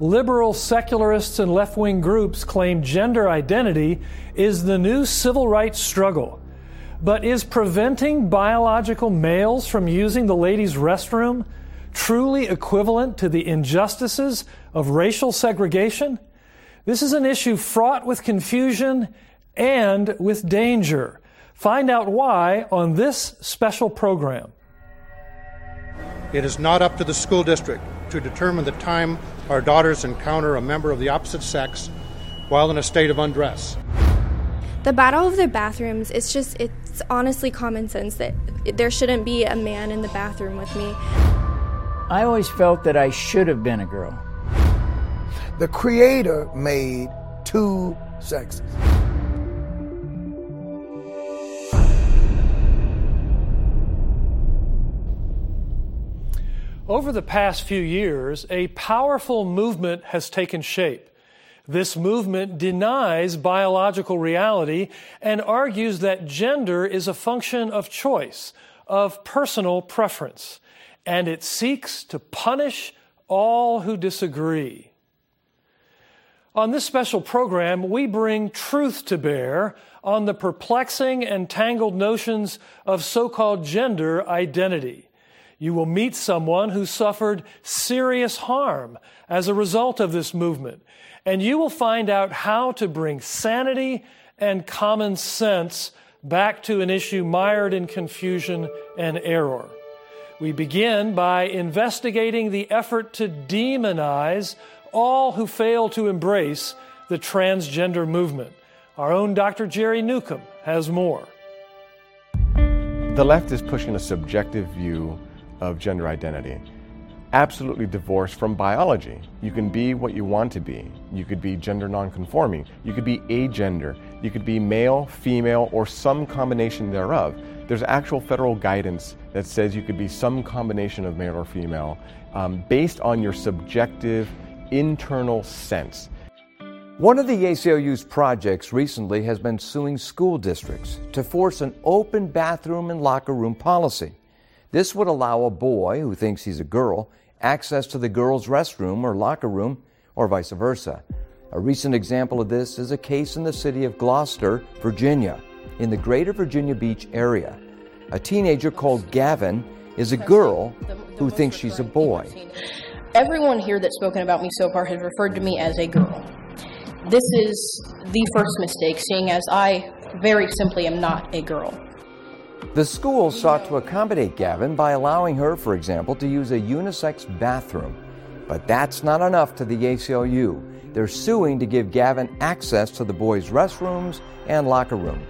liberal secularists and left wing groups claim gender identity is the new civil rights struggle. But is preventing biological males from using the ladies' restroom truly equivalent to the injustices of racial segregation? This is an issue fraught with confusion and with danger. Find out why on this special program. It is not up to the school district to determine the time our daughters encounter a member of the opposite sex while in a state of undress. The battle of the bathrooms, it's just, it's honestly common sense that there shouldn't be a man in the bathroom with me. I always felt that I should have been a girl. The Creator made two sexes. Over the past few years, a powerful movement has taken shape. This movement denies biological reality and argues that gender is a function of choice, of personal preference, and it seeks to punish all who disagree. On this special program, we bring truth to bear on the perplexing and tangled notions of so called gender identity. You will meet someone who suffered serious harm as a result of this movement, and you will find out how to bring sanity and common sense back to an issue mired in confusion and error. We begin by investigating the effort to demonize all who fail to embrace the transgender movement. Our own Dr. Jerry Newcombe has more. The left is pushing a subjective view of gender identity absolutely divorced from biology. You can be what you want to be. You could be gender nonconforming. You could be agender. You could be male, female, or some combination thereof. There's actual federal guidance that says you could be some combination of male or female um, based on your subjective internal sense. One of the ACLU's projects recently has been suing school districts to force an open bathroom and locker room policy. This would allow a boy who thinks he's a girl access to the girls' restroom or locker room, or vice versa. A recent example of this is a case in the city of Gloucester, Virginia, in the greater Virginia Beach area. A teenager called Gavin is a girl who thinks she's a boy. Everyone here that's spoken about me so far has referred to me as a girl. This is the first mistake, seeing as I very simply am not a girl. The school sought to accommodate Gavin by allowing her, for example, to use a unisex bathroom. But that's not enough to the ACLU. They're suing to give Gavin access to the boys' restrooms and locker room.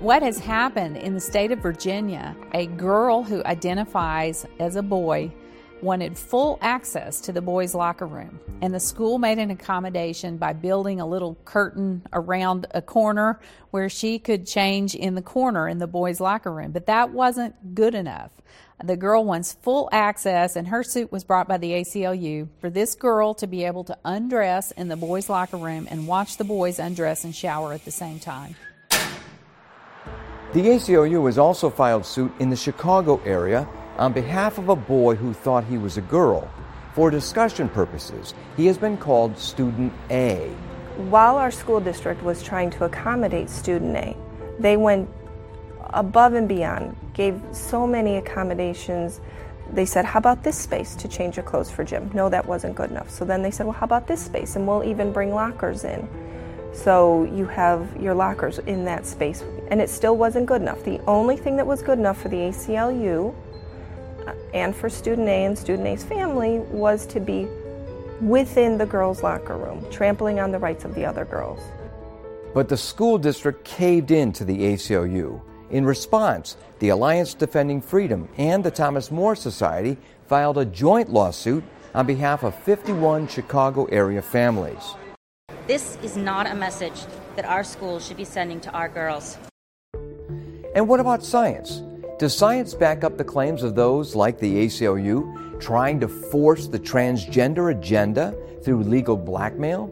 What has happened in the state of Virginia, a girl who identifies as a boy wanted full access to the boys' locker room, and the school made an accommodation by building a little curtain around a corner where she could change in the corner in the boys' locker room. But that wasn't good enough. The girl wants full access, and her suit was brought by the ACLU for this girl to be able to undress in the boys' locker room and watch the boys undress and shower at the same time. The ACLU has also filed suit in the Chicago area on behalf of a boy who thought he was a girl. For discussion purposes, he has been called Student A. While our school district was trying to accommodate Student A, they went above and beyond, gave so many accommodations. They said, How about this space to change your clothes for gym? No, that wasn't good enough. So then they said, Well, how about this space? And we'll even bring lockers in. So you have your lockers in that space. And it still wasn't good enough. The only thing that was good enough for the ACLU and for student A and student A's family was to be within the girls' locker room, trampling on the rights of the other girls. But the school district caved in to the ACLU. In response, the Alliance Defending Freedom and the Thomas More Society filed a joint lawsuit on behalf of 51 Chicago area families. This is not a message that our schools should be sending to our girls. And what about science? Does science back up the claims of those like the ACLU trying to force the transgender agenda through legal blackmail?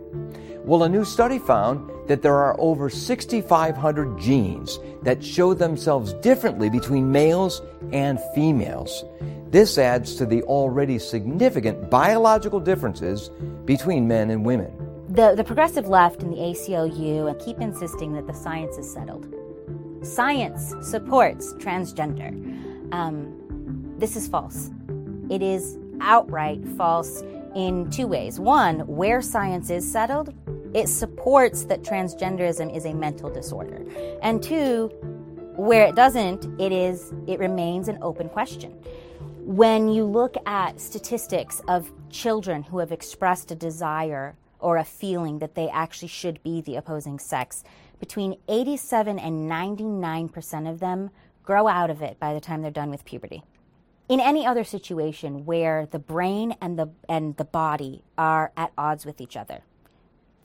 Well, a new study found that there are over 6,500 genes that show themselves differently between males and females. This adds to the already significant biological differences between men and women. The, the progressive left and the ACLU keep insisting that the science is settled. Science supports transgender. Um, this is false. It is outright false in two ways. One, where science is settled, it supports that transgenderism is a mental disorder. And two, where it doesn't, it is it remains an open question. When you look at statistics of children who have expressed a desire or a feeling that they actually should be the opposing sex, between 87 and 99% of them grow out of it by the time they're done with puberty. In any other situation where the brain and the, and the body are at odds with each other,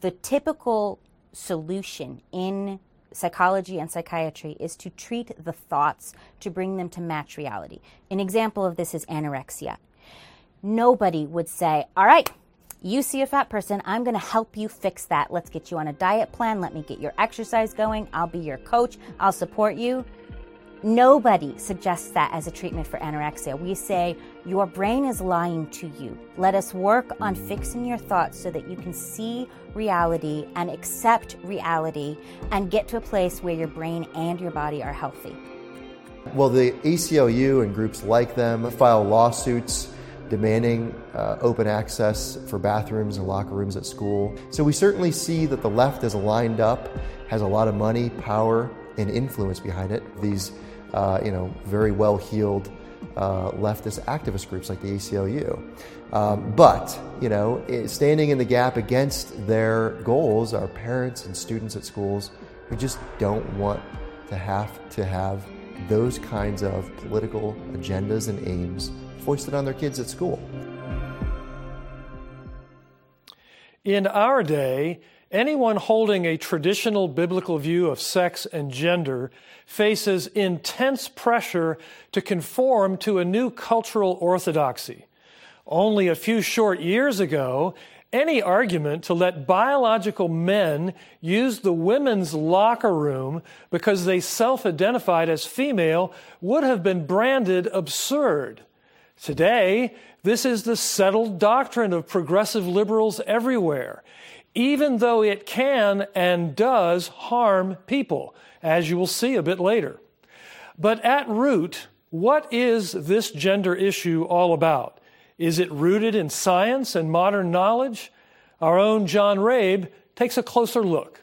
the typical solution in psychology and psychiatry is to treat the thoughts to bring them to match reality. An example of this is anorexia. Nobody would say, All right, you see a fat person, I'm going to help you fix that. Let's get you on a diet plan. Let me get your exercise going. I'll be your coach. I'll support you. Nobody suggests that as a treatment for anorexia. We say, Your brain is lying to you. Let us work on fixing your thoughts so that you can see reality and accept reality and get to a place where your brain and your body are healthy. Well, the ACLU and groups like them file lawsuits demanding uh, open access for bathrooms and locker rooms at school. So we certainly see that the left is lined up, has a lot of money, power, and influence behind it. These, uh, you know, very well-heeled uh, leftist activist groups like the ACLU. Um, but, you know, standing in the gap against their goals are parents and students at schools who just don't want to have to have those kinds of political agendas and aims foisted on their kids at school. In our day, anyone holding a traditional biblical view of sex and gender faces intense pressure to conform to a new cultural orthodoxy. Only a few short years ago, any argument to let biological men use the women's locker room because they self identified as female would have been branded absurd. Today, this is the settled doctrine of progressive liberals everywhere, even though it can and does harm people, as you will see a bit later. But at root, what is this gender issue all about? Is it rooted in science and modern knowledge? Our own John Rabe takes a closer look.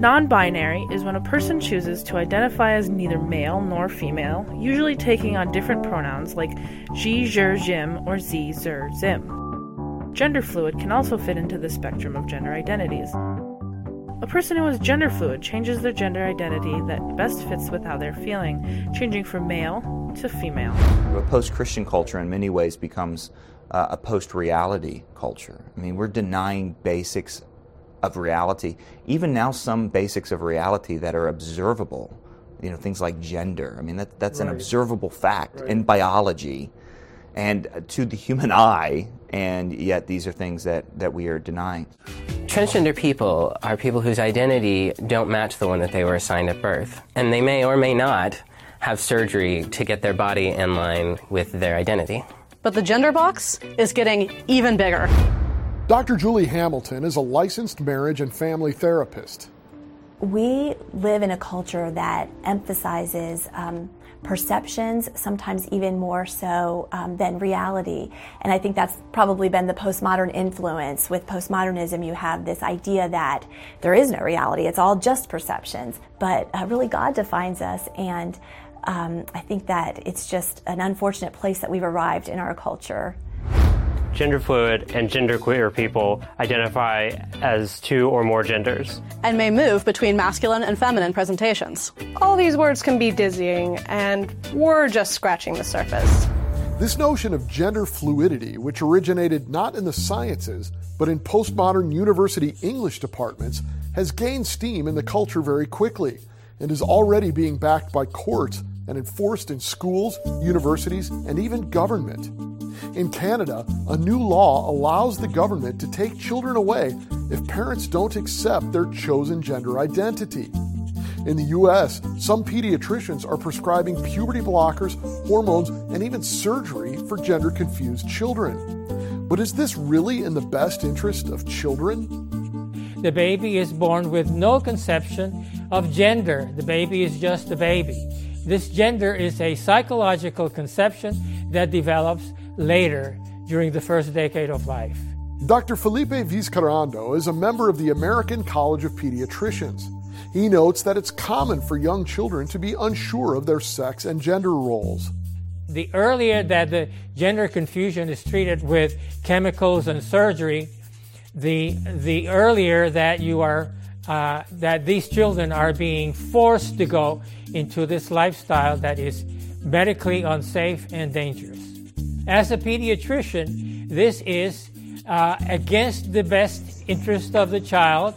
Non binary is when a person chooses to identify as neither male nor female, usually taking on different pronouns like she, zer, jim, or z, zer, zim. Gender fluid can also fit into the spectrum of gender identities. A person who is gender fluid changes their gender identity that best fits with how they're feeling, changing from male to female. A post Christian culture, in many ways, becomes uh, a post reality culture. I mean, we're denying basics of reality, even now some basics of reality that are observable, you know, things like gender. I mean, that, that's right. an observable fact right. in biology and uh, to the human eye, and yet these are things that, that we are denying. Transgender people are people whose identity don't match the one that they were assigned at birth, and they may or may not have surgery to get their body in line with their identity. But the gender box is getting even bigger. Dr. Julie Hamilton is a licensed marriage and family therapist. We live in a culture that emphasizes um, perceptions, sometimes even more so um, than reality. And I think that's probably been the postmodern influence. With postmodernism, you have this idea that there is no reality, it's all just perceptions. But uh, really, God defines us, and um, I think that it's just an unfortunate place that we've arrived in our culture gender fluid and genderqueer people identify as two or more genders. And may move between masculine and feminine presentations. All these words can be dizzying, and we're just scratching the surface. This notion of gender fluidity, which originated not in the sciences, but in postmodern university English departments, has gained steam in the culture very quickly and is already being backed by courts and enforced in schools, universities, and even government. In Canada, a new law allows the government to take children away if parents don't accept their chosen gender identity. In the U.S., some pediatricians are prescribing puberty blockers, hormones, and even surgery for gender confused children. But is this really in the best interest of children? The baby is born with no conception of gender. The baby is just a baby. This gender is a psychological conception that develops later during the first decade of life. Dr. Felipe Vizcarrondo is a member of the American College of Pediatricians. He notes that it's common for young children to be unsure of their sex and gender roles. The earlier that the gender confusion is treated with chemicals and surgery, the, the earlier that you are uh, that these children are being forced to go into this lifestyle that is medically unsafe and dangerous. As a pediatrician, this is uh, against the best interest of the child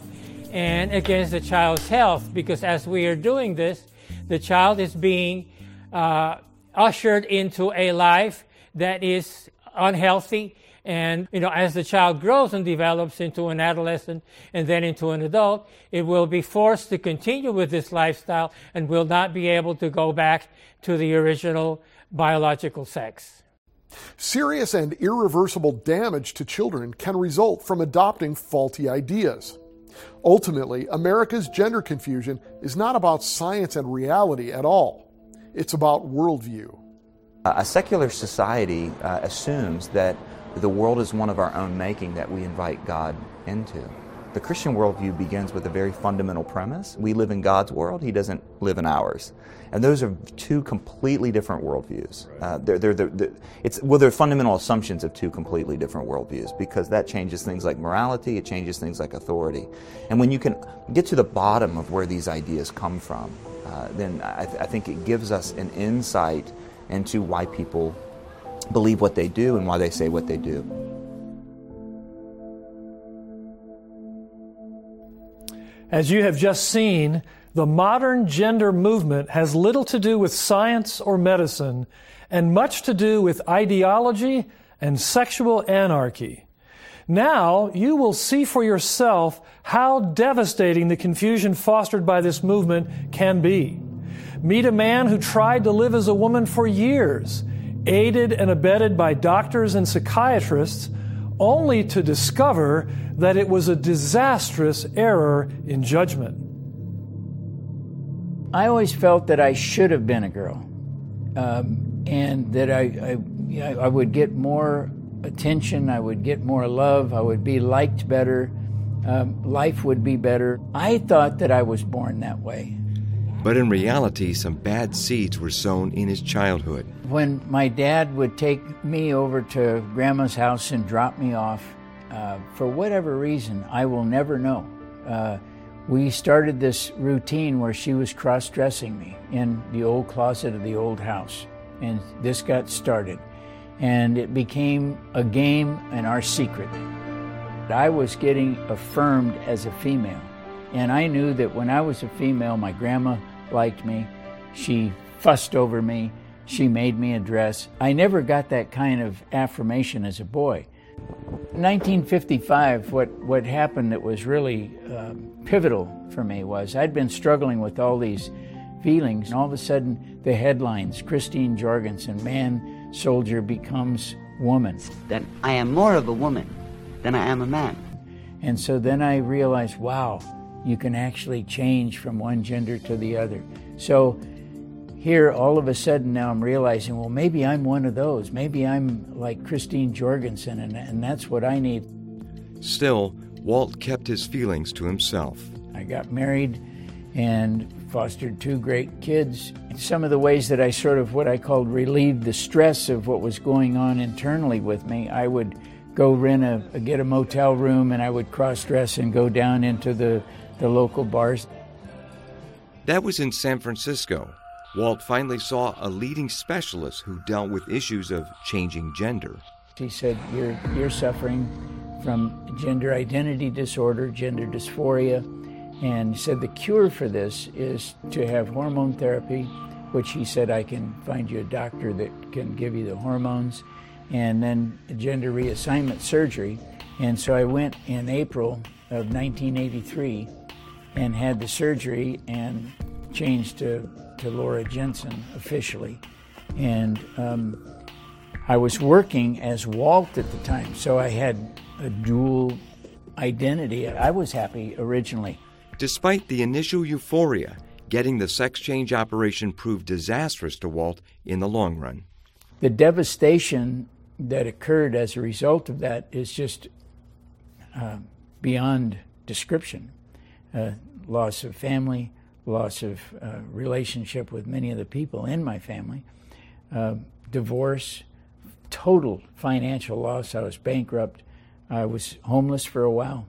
and against the child's health because as we are doing this, the child is being uh, ushered into a life that is unhealthy. And, you know, as the child grows and develops into an adolescent and then into an adult, it will be forced to continue with this lifestyle and will not be able to go back to the original biological sex. Serious and irreversible damage to children can result from adopting faulty ideas. Ultimately, America's gender confusion is not about science and reality at all. It's about worldview. A secular society uh, assumes that the world is one of our own making that we invite God into. The Christian worldview begins with a very fundamental premise. We live in God's world, He doesn't live in ours. And those are two completely different worldviews. Uh, they're, they're, they're, it's, well, they're fundamental assumptions of two completely different worldviews because that changes things like morality, it changes things like authority. And when you can get to the bottom of where these ideas come from, uh, then I, th- I think it gives us an insight into why people believe what they do and why they say what they do. As you have just seen, the modern gender movement has little to do with science or medicine and much to do with ideology and sexual anarchy. Now you will see for yourself how devastating the confusion fostered by this movement can be. Meet a man who tried to live as a woman for years, aided and abetted by doctors and psychiatrists, only to discover that it was a disastrous error in judgment. I always felt that I should have been a girl, um, and that I, I, I would get more attention, I would get more love, I would be liked better, um, life would be better. I thought that I was born that way. But in reality, some bad seeds were sown in his childhood. When my dad would take me over to grandma's house and drop me off, uh, for whatever reason, I will never know. Uh, we started this routine where she was cross dressing me in the old closet of the old house. And this got started. And it became a game and our secret. I was getting affirmed as a female. And I knew that when I was a female, my grandma liked me. She fussed over me. She made me a dress. I never got that kind of affirmation as a boy. 1955, what, what happened that was really uh, pivotal for me was I'd been struggling with all these feelings, and all of a sudden the headlines Christine Jorgensen, man soldier becomes woman. That I am more of a woman than I am a man. And so then I realized, wow, you can actually change from one gender to the other. So here, all of a sudden, now I'm realizing, well, maybe I'm one of those. Maybe I'm like Christine Jorgensen, and, and that's what I need. Still, Walt kept his feelings to himself. I got married and fostered two great kids. Some of the ways that I sort of what I called relieved the stress of what was going on internally with me, I would go rent a, get a motel room and I would cross dress and go down into the the local bars. That was in San Francisco. Walt finally saw a leading specialist who dealt with issues of changing gender. He said, You're, you're suffering from gender identity disorder, gender dysphoria. And he said the cure for this is to have hormone therapy, which he said, I can find you a doctor that can give you the hormones. and then gender reassignment surgery. And so I went in April of 1983 and had the surgery and changed to, to Laura Jensen officially. And um, I was working as Walt at the time, so I had a dual identity. I was happy originally. Despite the initial euphoria, getting the sex change operation proved disastrous to Walt in the long run. The devastation that occurred as a result of that is just uh, beyond description. Uh, loss of family, loss of uh, relationship with many of the people in my family, uh, divorce, total financial loss. I was bankrupt. I was homeless for a while.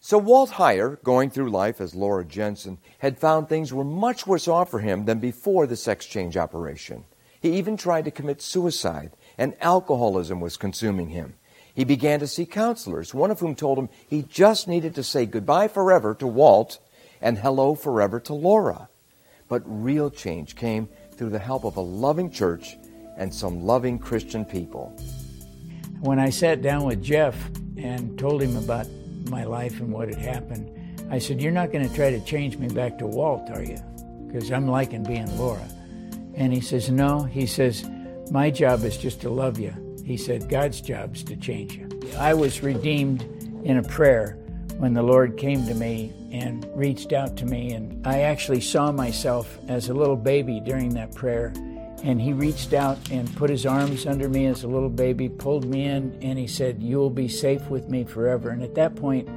So Walt Heyer, going through life as Laura Jensen, had found things were much worse off for him than before the sex change operation. He even tried to commit suicide, and alcoholism was consuming him. He began to see counselors, one of whom told him he just needed to say goodbye forever to Walt and hello forever to Laura. But real change came through the help of a loving church and some loving Christian people. When I sat down with Jeff and told him about my life and what had happened, I said, You're not going to try to change me back to Walt, are you? Because I'm liking being Laura. And he says, No. He says, My job is just to love you. He said, God's job is to change you. I was redeemed in a prayer when the Lord came to me and reached out to me. And I actually saw myself as a little baby during that prayer. And he reached out and put his arms under me as a little baby, pulled me in, and he said, You will be safe with me forever. And at that point,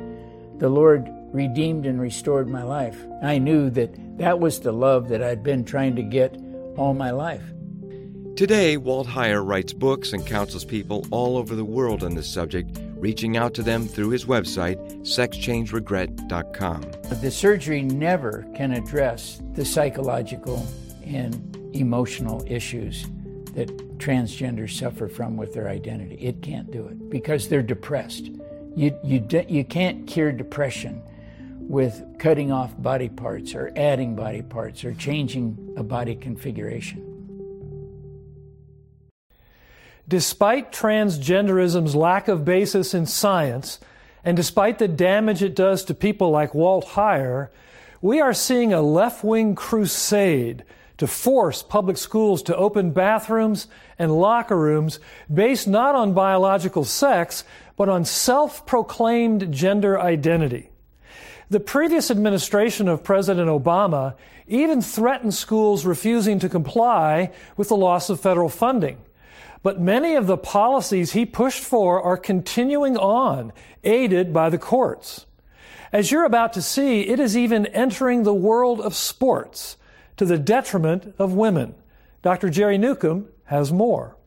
the Lord redeemed and restored my life. I knew that that was the love that I'd been trying to get all my life. Today, Walt Heyer writes books and counsels people all over the world on this subject, reaching out to them through his website, sexchangeregret.com. The surgery never can address the psychological and emotional issues that transgenders suffer from with their identity. It can't do it because they're depressed. You, you, you can't cure depression with cutting off body parts or adding body parts or changing a body configuration. Despite transgenderism's lack of basis in science, and despite the damage it does to people like Walt Heyer, we are seeing a left wing crusade to force public schools to open bathrooms and locker rooms based not on biological sex, but on self proclaimed gender identity. The previous administration of President Obama even threatened schools refusing to comply with the loss of federal funding. But many of the policies he pushed for are continuing on, aided by the courts. As you're about to see, it is even entering the world of sports to the detriment of women. Dr. Jerry Newcombe has more.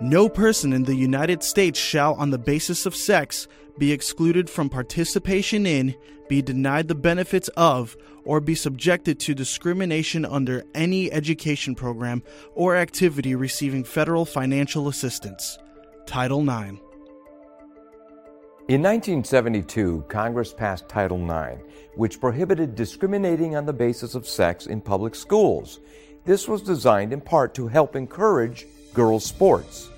No person in the United States shall, on the basis of sex, be excluded from participation in, be denied the benefits of, or be subjected to discrimination under any education program or activity receiving federal financial assistance. Title IX. In 1972, Congress passed Title IX, which prohibited discriminating on the basis of sex in public schools. This was designed in part to help encourage girls' sports.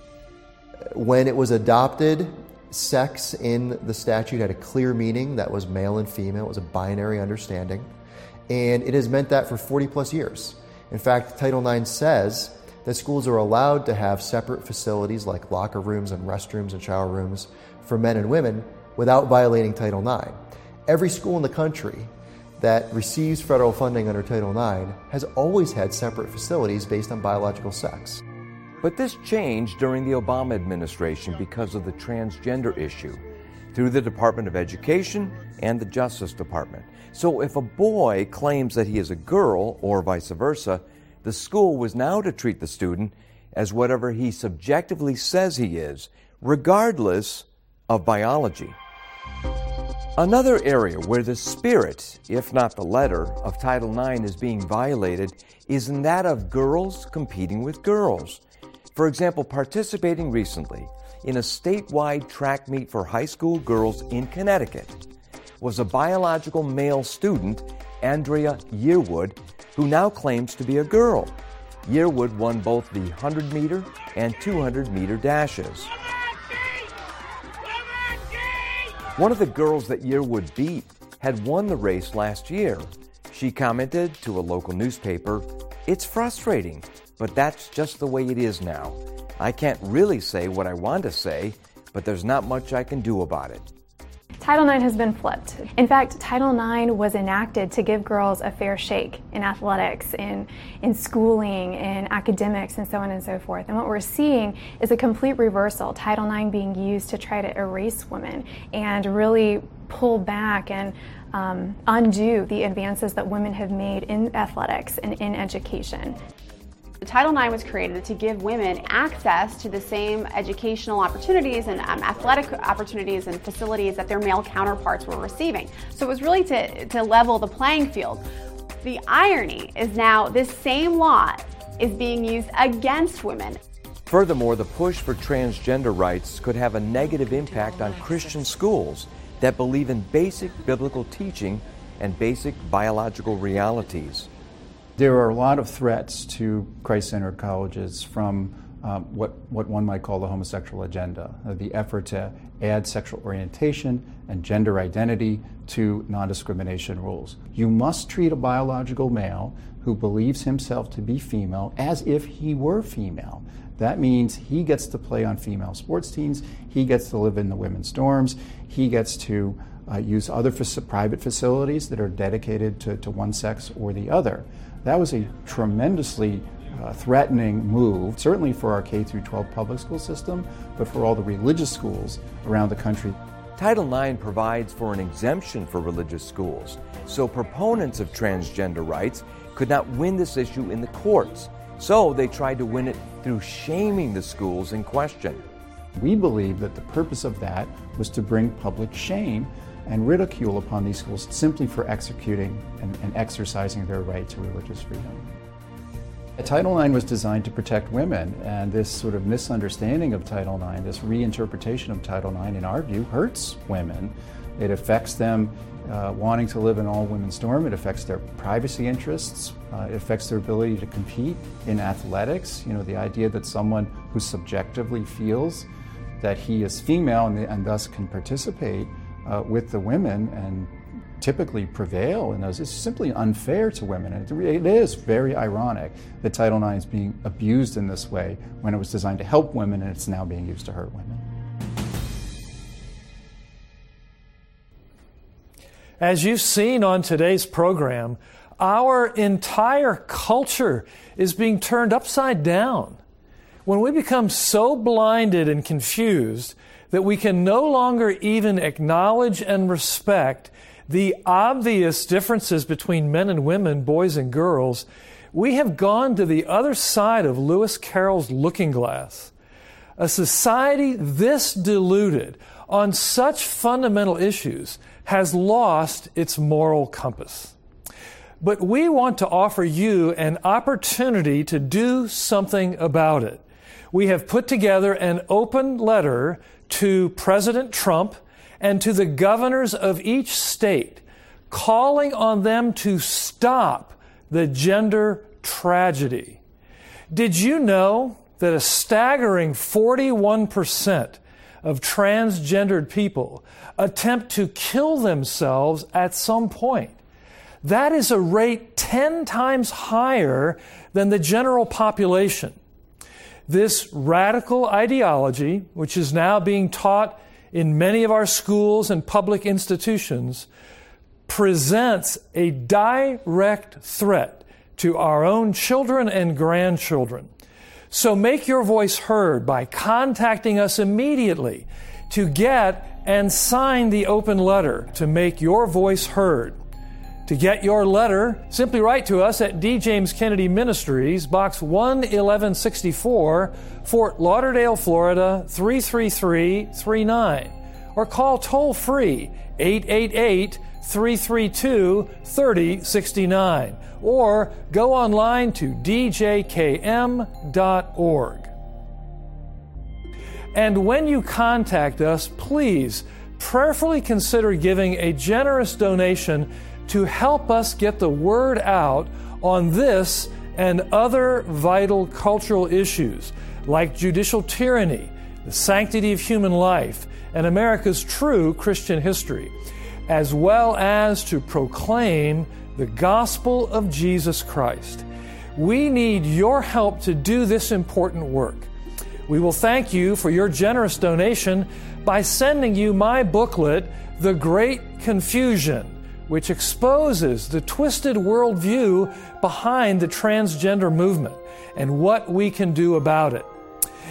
When it was adopted, sex in the statute had a clear meaning that was male and female, it was a binary understanding, and it has meant that for 40 plus years. In fact, Title IX says that schools are allowed to have separate facilities like locker rooms and restrooms and shower rooms for men and women without violating Title IX. Every school in the country that receives federal funding under Title IX has always had separate facilities based on biological sex. But this changed during the Obama administration because of the transgender issue through the Department of Education and the Justice Department. So if a boy claims that he is a girl or vice versa, the school was now to treat the student as whatever he subjectively says he is, regardless of biology. Another area where the spirit, if not the letter, of Title IX is being violated is in that of girls competing with girls. For example, participating recently in a statewide track meet for high school girls in Connecticut was a biological male student, Andraya Yearwood, who now claims to be a girl. Yearwood won both the 100 meter and 200 meter dashes. One of the girls that Yearwood beat had won the race last year. She commented to a local newspaper, It's frustrating, but that's just the way it is now. I can't really say what I want to say, but there's not much I can do about it. Title IX has been flipped. In fact, Title IX was enacted to give girls a fair shake in athletics, in, in schooling, in academics, and so on and so forth. And what we're seeing is a complete reversal. Title IX being used to try to erase women and really pull back and um, undo the advances that women have made in athletics and in education. Title IX was created to give women access to the same educational opportunities and um, athletic opportunities and facilities that their male counterparts were receiving. So it was really to, to level the playing field. The irony is now this same law is being used against women. Furthermore, the push for transgender rights could have a negative impact on Christian schools that believe in basic biblical teaching and basic biological realities. There are a lot of threats to Christ centered colleges from um, what, what one might call the homosexual agenda, uh, the effort to add sexual orientation and gender identity to non discrimination rules. You must treat a biological male who believes himself to be female as if he were female. That means he gets to play on female sports teams, he gets to live in the women's dorms, he gets to uh, use other private facilities that are dedicated to, to one sex or the other. That was a tremendously uh, threatening move, certainly for our K 12 public school system, but for all the religious schools around the country. Title IX provides for an exemption for religious schools, so proponents of transgender rights could not win this issue in the courts. So they tried to win it through shaming the schools in question. We believe that the purpose of that was to bring public shame and ridicule upon these schools simply for executing and, and exercising their right to religious freedom. Title IX was designed to protect women, and this sort of misunderstanding of Title IX, this reinterpretation of Title IX, in our view, hurts women. It affects them uh, wanting to live in all women's dorm. It affects their privacy interests. Uh, it affects their ability to compete in athletics. You know, the idea that someone who subjectively feels that he is female and, and thus can participate uh, with the women and typically prevail in those It's simply unfair to women. And it is very ironic that Title IX is being abused in this way when it was designed to help women and it's now being used to hurt women. As you've seen on today's program, our entire culture is being turned upside down. When we become so blinded and confused that we can no longer even acknowledge and respect the obvious differences between men and women, boys and girls, we have gone to the other side of Lewis Carroll's looking glass. A society this deluded on such fundamental issues has lost its moral compass. But we want to offer you an opportunity to do something about it. We have put together an open letter to President Trump and to the governors of each state, calling on them to stop the gender tragedy. Did you know that a staggering 41% of transgendered people attempt to kill themselves at some point? That is a rate 10 times higher than the general population. This radical ideology, which is now being taught in many of our schools and public institutions, presents a direct threat to our own children and grandchildren. So make your voice heard by contacting us immediately to get and sign the open letter to make your voice heard. To get your letter, simply write to us at D. James Kennedy Ministries, Box 11164, Fort Lauderdale, Florida 33339, or call toll free 888 332 3069, or go online to djkm.org. And when you contact us, please prayerfully consider giving a generous donation to help us get the word out on this and other vital cultural issues like judicial tyranny, the sanctity of human life, and America's true Christian history, as well as to proclaim the gospel of Jesus Christ. We need your help to do this important work. We will thank you for your generous donation by sending you my booklet, The Great Confusion, which exposes the twisted worldview behind the transgender movement and what we can do about it.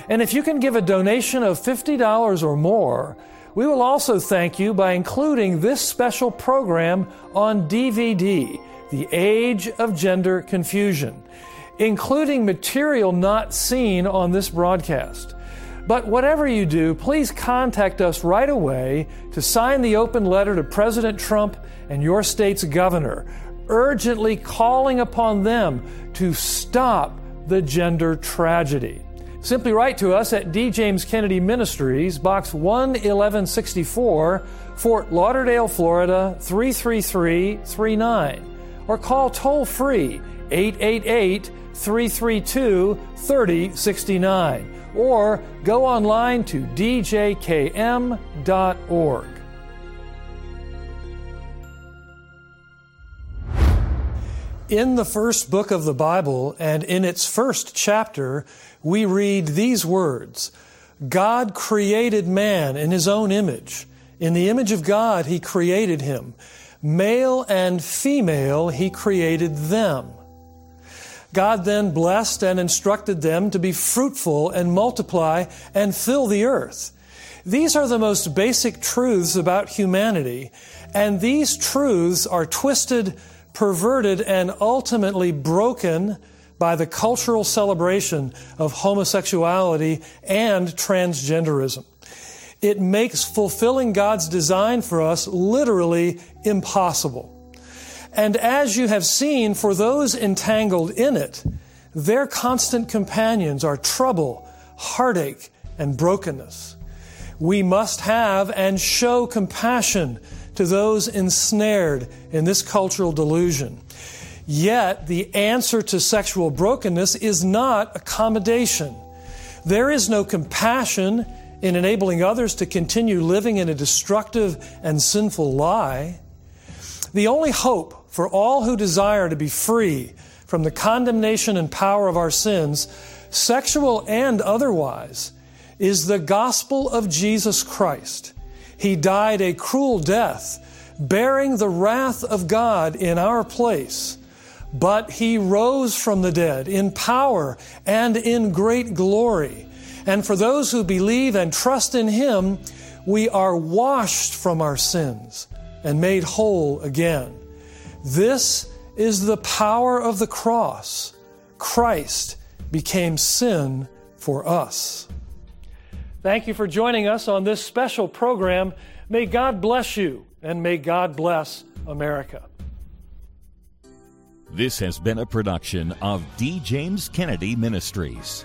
And if you can give a donation of $50 or more, we will also thank you by including this special program on DVD, The Age of Gender Confusion, including material not seen on this broadcast. But whatever you do, please contact us right away to sign the open letter to President Trump and your state's governor, urgently calling upon them to stop the gender tragedy. Simply write to us at D. James Kennedy Ministries, Box 11164, Fort Lauderdale, Florida 33339, or call toll free 888 332 3069, or go online to djkm.org. In the first book of the Bible and in its first chapter, we read these words God created man in his own image. In the image of God, he created him. Male and female, he created them. God then blessed and instructed them to be fruitful and multiply and fill the earth. These are the most basic truths about humanity, and these truths are twisted, perverted, and ultimately broken by the cultural celebration of homosexuality and transgenderism. It makes fulfilling God's design for us literally impossible. And as you have seen, for those entangled in it, their constant companions are trouble, heartache, and brokenness. We must have and show compassion to those ensnared in this cultural delusion. Yet, the answer to sexual brokenness is not accommodation. There is no compassion in enabling others to continue living in a destructive and sinful lie. The only hope for all who desire to be free from the condemnation and power of our sins, sexual and otherwise, is the gospel of Jesus Christ. He died a cruel death, bearing the wrath of God in our place but he rose from the dead in power and in great glory. And for those who believe and trust in him, we are washed from our sins and made whole again. This is the power of the cross. Christ became sin for us. Thank you for joining us on this special program. May God bless you and may God bless America. This has been a production of D. James Kennedy Ministries.